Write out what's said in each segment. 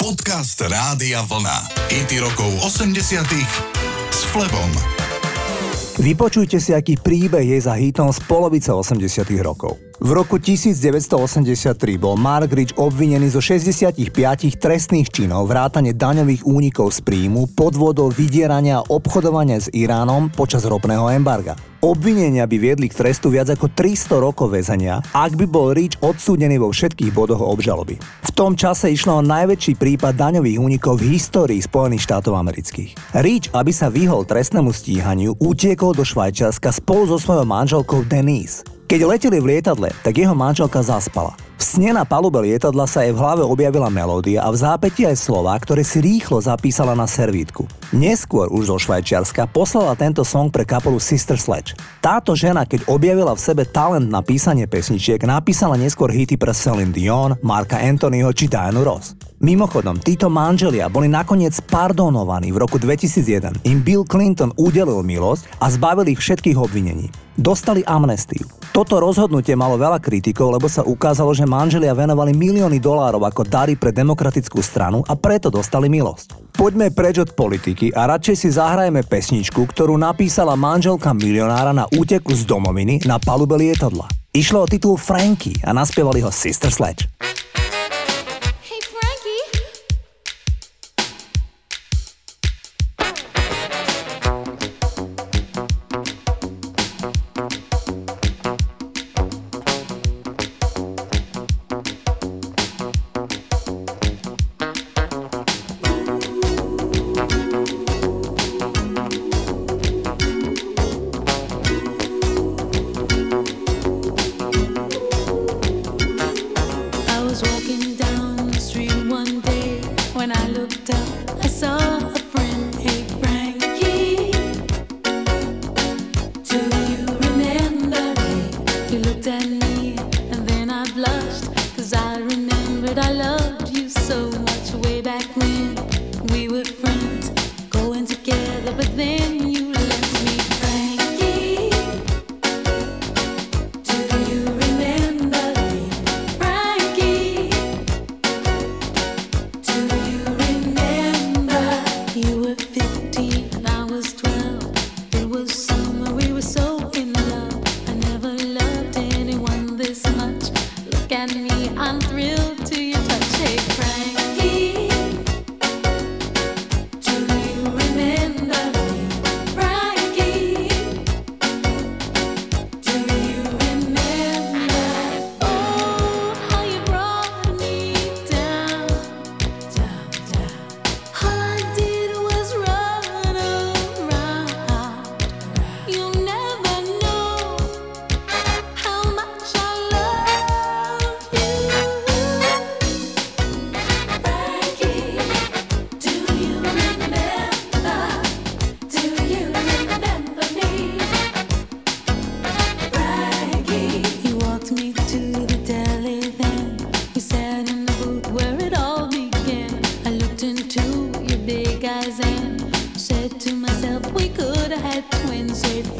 Podcast Rádia Vlna. IT rokov 80 s Flebom. Vypočujte si, aký príbeh je za hitom z polovice 80 rokov. V roku 1983 bol Mark Rich obvinený zo 65 trestných činov vrátane daňových únikov z príjmu, podvodov, vydierania a obchodovania s Iránom počas ropného embarga. Obvinenia by viedli k trestu viac ako 300 rokov väzenia, ak by bol Rich odsúdený vo všetkých bodoch obžaloby. V tom čase išlo o najväčší prípad daňových únikov v histórii Spojených štátov amerických. Rich, aby sa vyhol trestnému stíhaniu, utiekol do Švajčiarska spolu so svojou manželkou Denise. Keď leteli v lietadle, tak jeho manželka zaspala. V sne na palube lietadla sa jej v hlave objavila melódia a v zápäti aj slova, ktoré si rýchlo zapísala na servítku. Neskôr už zo Švajčiarska poslala tento song pre kapelu Sister Sledge. Táto žena, keď objavila v sebe talent na písanie pesničiek, napísala neskôr hity pre Celine Dion, Marka Anthonyho či Dianu Ross. Mimochodom, títo manželia boli nakoniec pardonovaní v roku 2001. Im Bill Clinton udelil milosť a zbavil ich všetkých obvinení. Dostali amnestiu. Toto rozhodnutie malo veľa kritikov, lebo sa ukázalo, že manželia venovali milióny dolárov ako dary pre demokratickú stranu a preto dostali milosť. Poďme preč od politiky a radšej si zahrajeme pesničku, ktorú napísala manželka milionára na úteku z domoviny na palube lietadla. Išlo o titul Frankie a naspievali ho Sister Sledge. safe.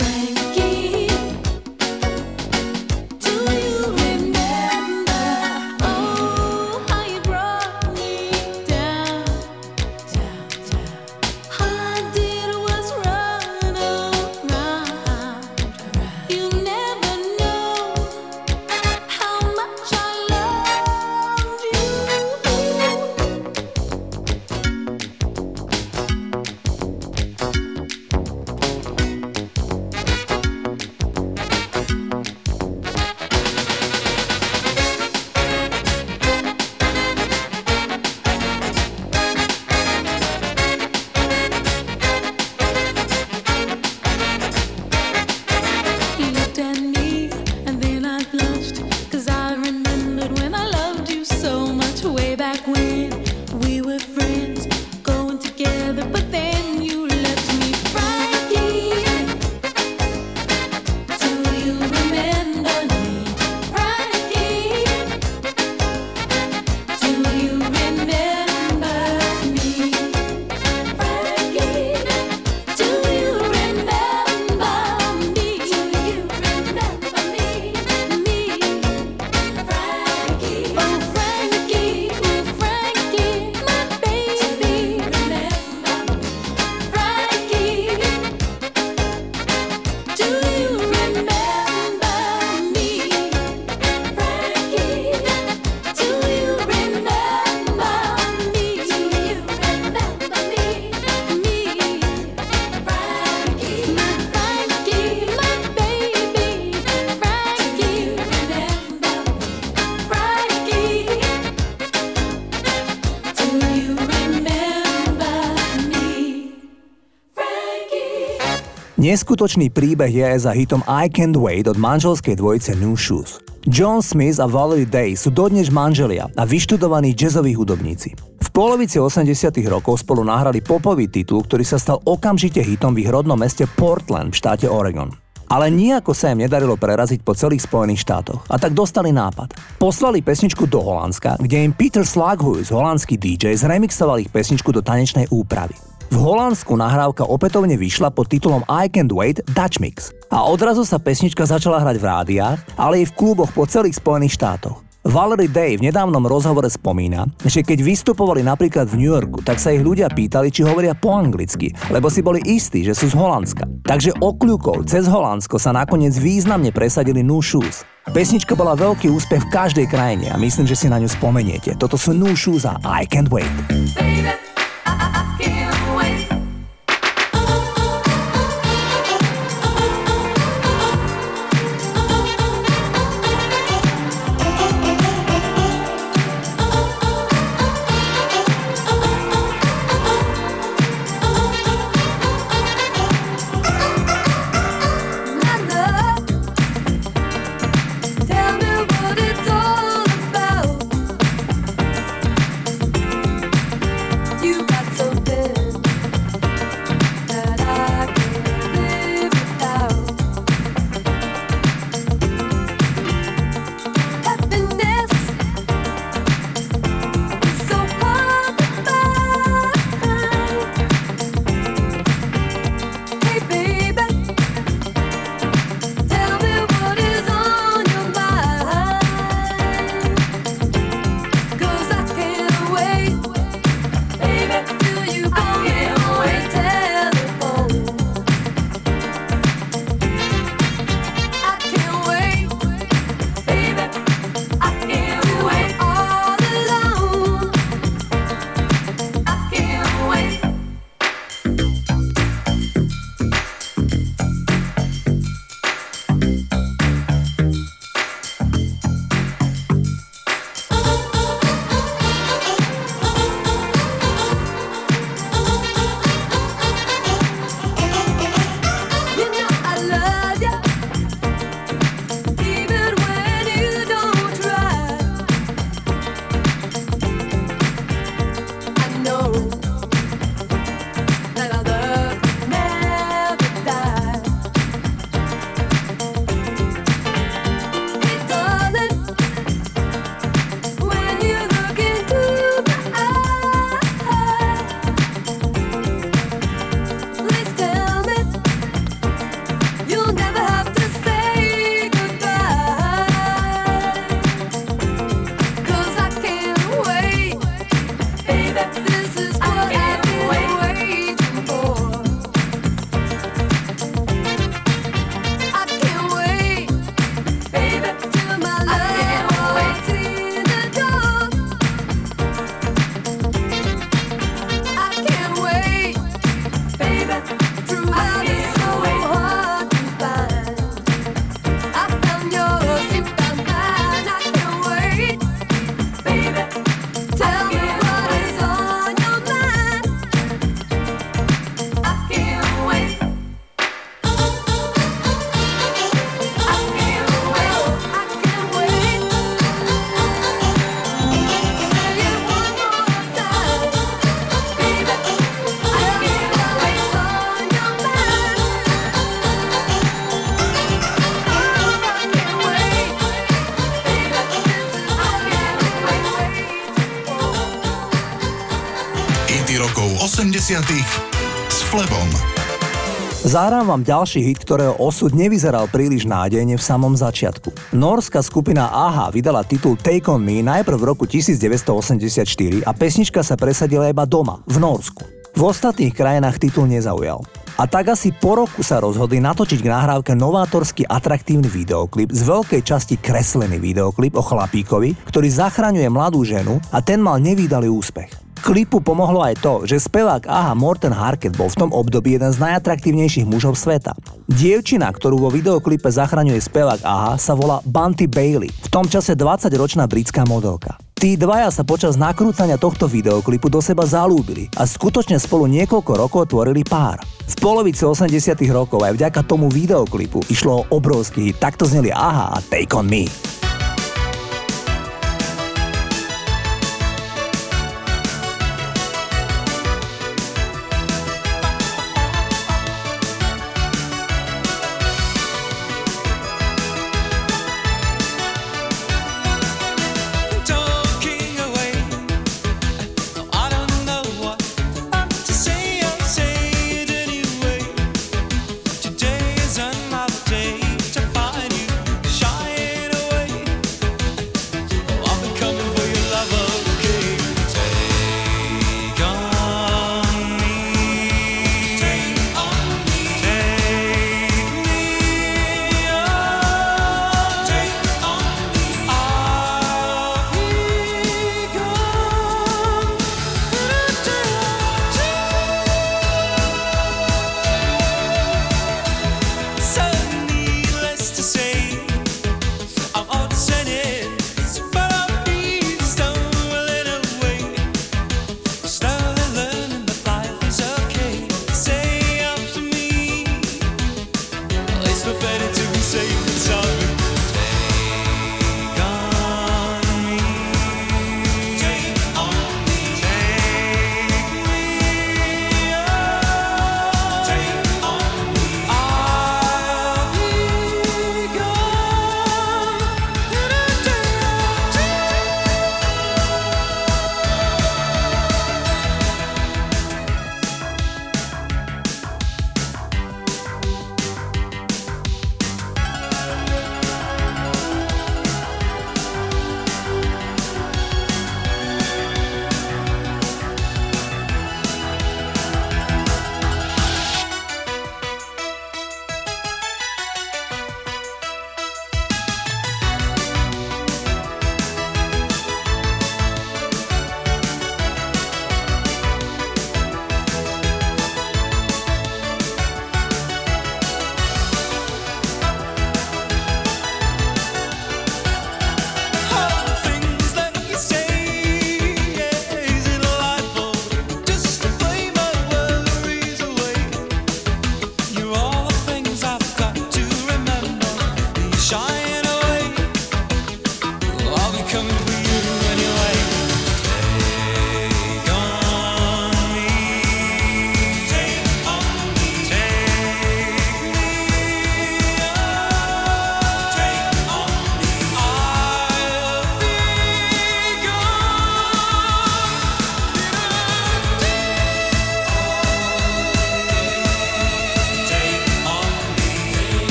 Neskutočný príbeh je za hitom I Can't Wait od manželskej dvojice New Shoes. John Smith a Valerie Day sú dodnež manželia a vyštudovaní jazzoví hudobníci. V polovici 80 rokov spolu nahrali popový titul, ktorý sa stal okamžite hitom v ich rodnom meste Portland v štáte Oregon. Ale nejako sa im nedarilo preraziť po celých Spojených štátoch a tak dostali nápad. Poslali pesničku do Holandska, kde im Peter Slaghuis, holandský DJ, zremixoval ich pesničku do tanečnej úpravy. V Holandsku nahrávka opätovne vyšla pod titulom I Can't Wait Dutch Mix. A odrazu sa pesnička začala hrať v rádiách, ale aj v kluboch po celých Spojených štátoch. Valerie Day v nedávnom rozhovore spomína, že keď vystupovali napríklad v New Yorku, tak sa ich ľudia pýtali, či hovoria po anglicky, lebo si boli istí, že sú z Holandska. Takže okľukov cez Holandsko sa nakoniec významne presadili New Shoes. Pesnička bola veľký úspech v každej krajine a myslím, že si na ňu spomeniete. Toto sú New Shoes a I Can't Wait. Baby. S Flebom. Zahrám vám ďalší hit, ktorého osud nevyzeral príliš nádejne v samom začiatku. Norská skupina AHA vydala titul Take On Me najprv v roku 1984 a pesnička sa presadila iba doma, v Norsku. V ostatných krajinách titul nezaujal. A tak asi po roku sa rozhodli natočiť k nahrávke novátorský atraktívny videoklip, z veľkej časti kreslený videoklip o chlapíkovi, ktorý zachraňuje mladú ženu a ten mal nevýdalý úspech. Klipu pomohlo aj to, že spevák Aha Morten Harket bol v tom období jeden z najatraktívnejších mužov sveta. Dievčina, ktorú vo videoklipe zachraňuje spevák Aha, sa volá Bunty Bailey, v tom čase 20-ročná britská modelka. Tí dvaja sa počas nakrúcania tohto videoklipu do seba zalúbili a skutočne spolu niekoľko rokov tvorili pár. Z polovice 80 rokov aj vďaka tomu videoklipu išlo o obrovský takto zneli Aha a Take On Me.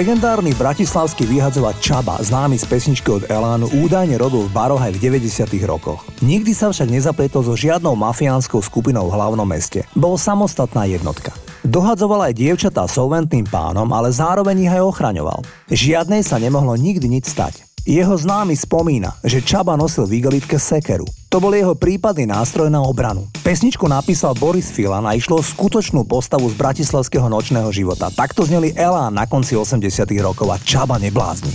Legendárny bratislavský vyhadzovač Čaba, známy z pesničky od Elánu, údajne robil v baroch v 90 rokoch. Nikdy sa však nezapletol so žiadnou mafiánskou skupinou v hlavnom meste. Bol samostatná jednotka. Dohadzoval aj dievčatá solventným pánom, ale zároveň ich aj ochraňoval. Žiadnej sa nemohlo nikdy nič stať. Jeho známy spomína, že Čaba nosil v igelitke sekeru. To bol jeho prípadný nástroj na obranu. Pesničku napísal Boris Filan a išlo o skutočnú postavu z bratislavského nočného života. Takto zneli Elán na konci 80 rokov a Čaba neblázni.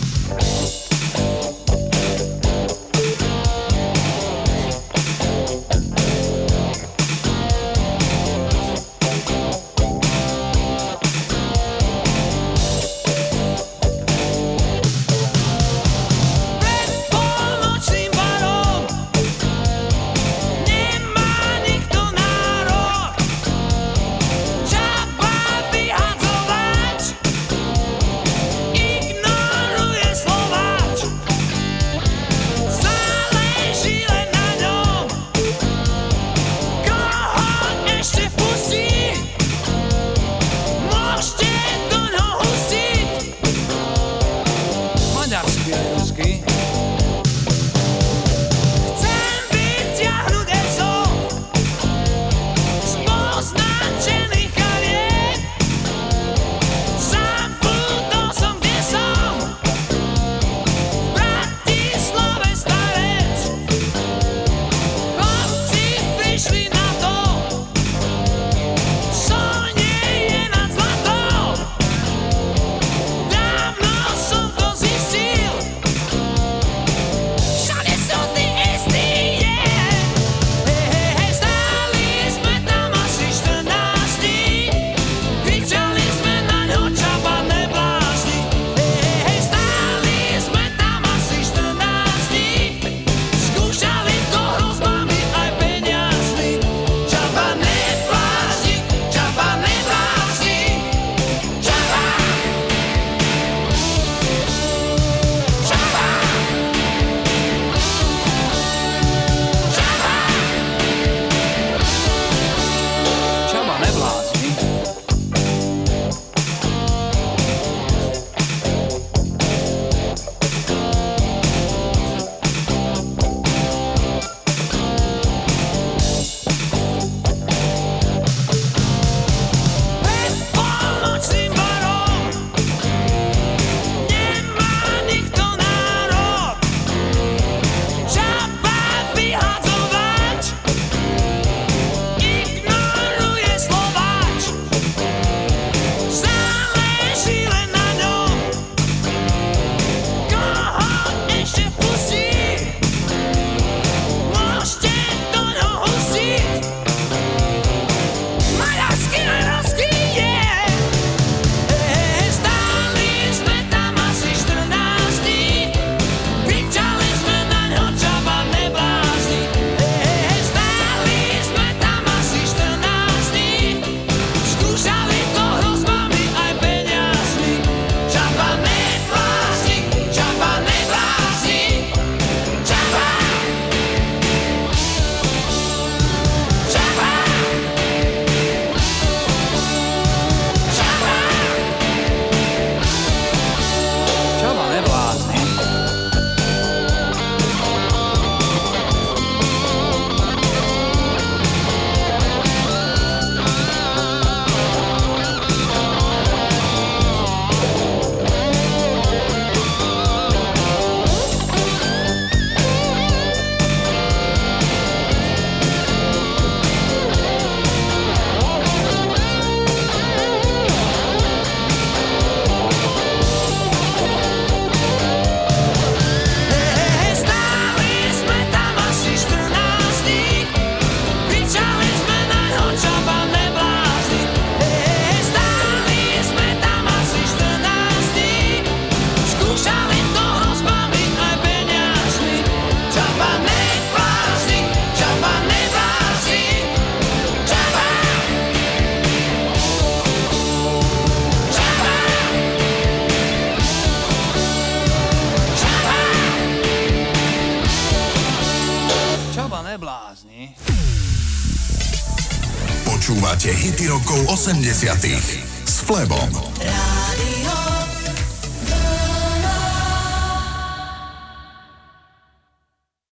Rokov 80 s Flebom.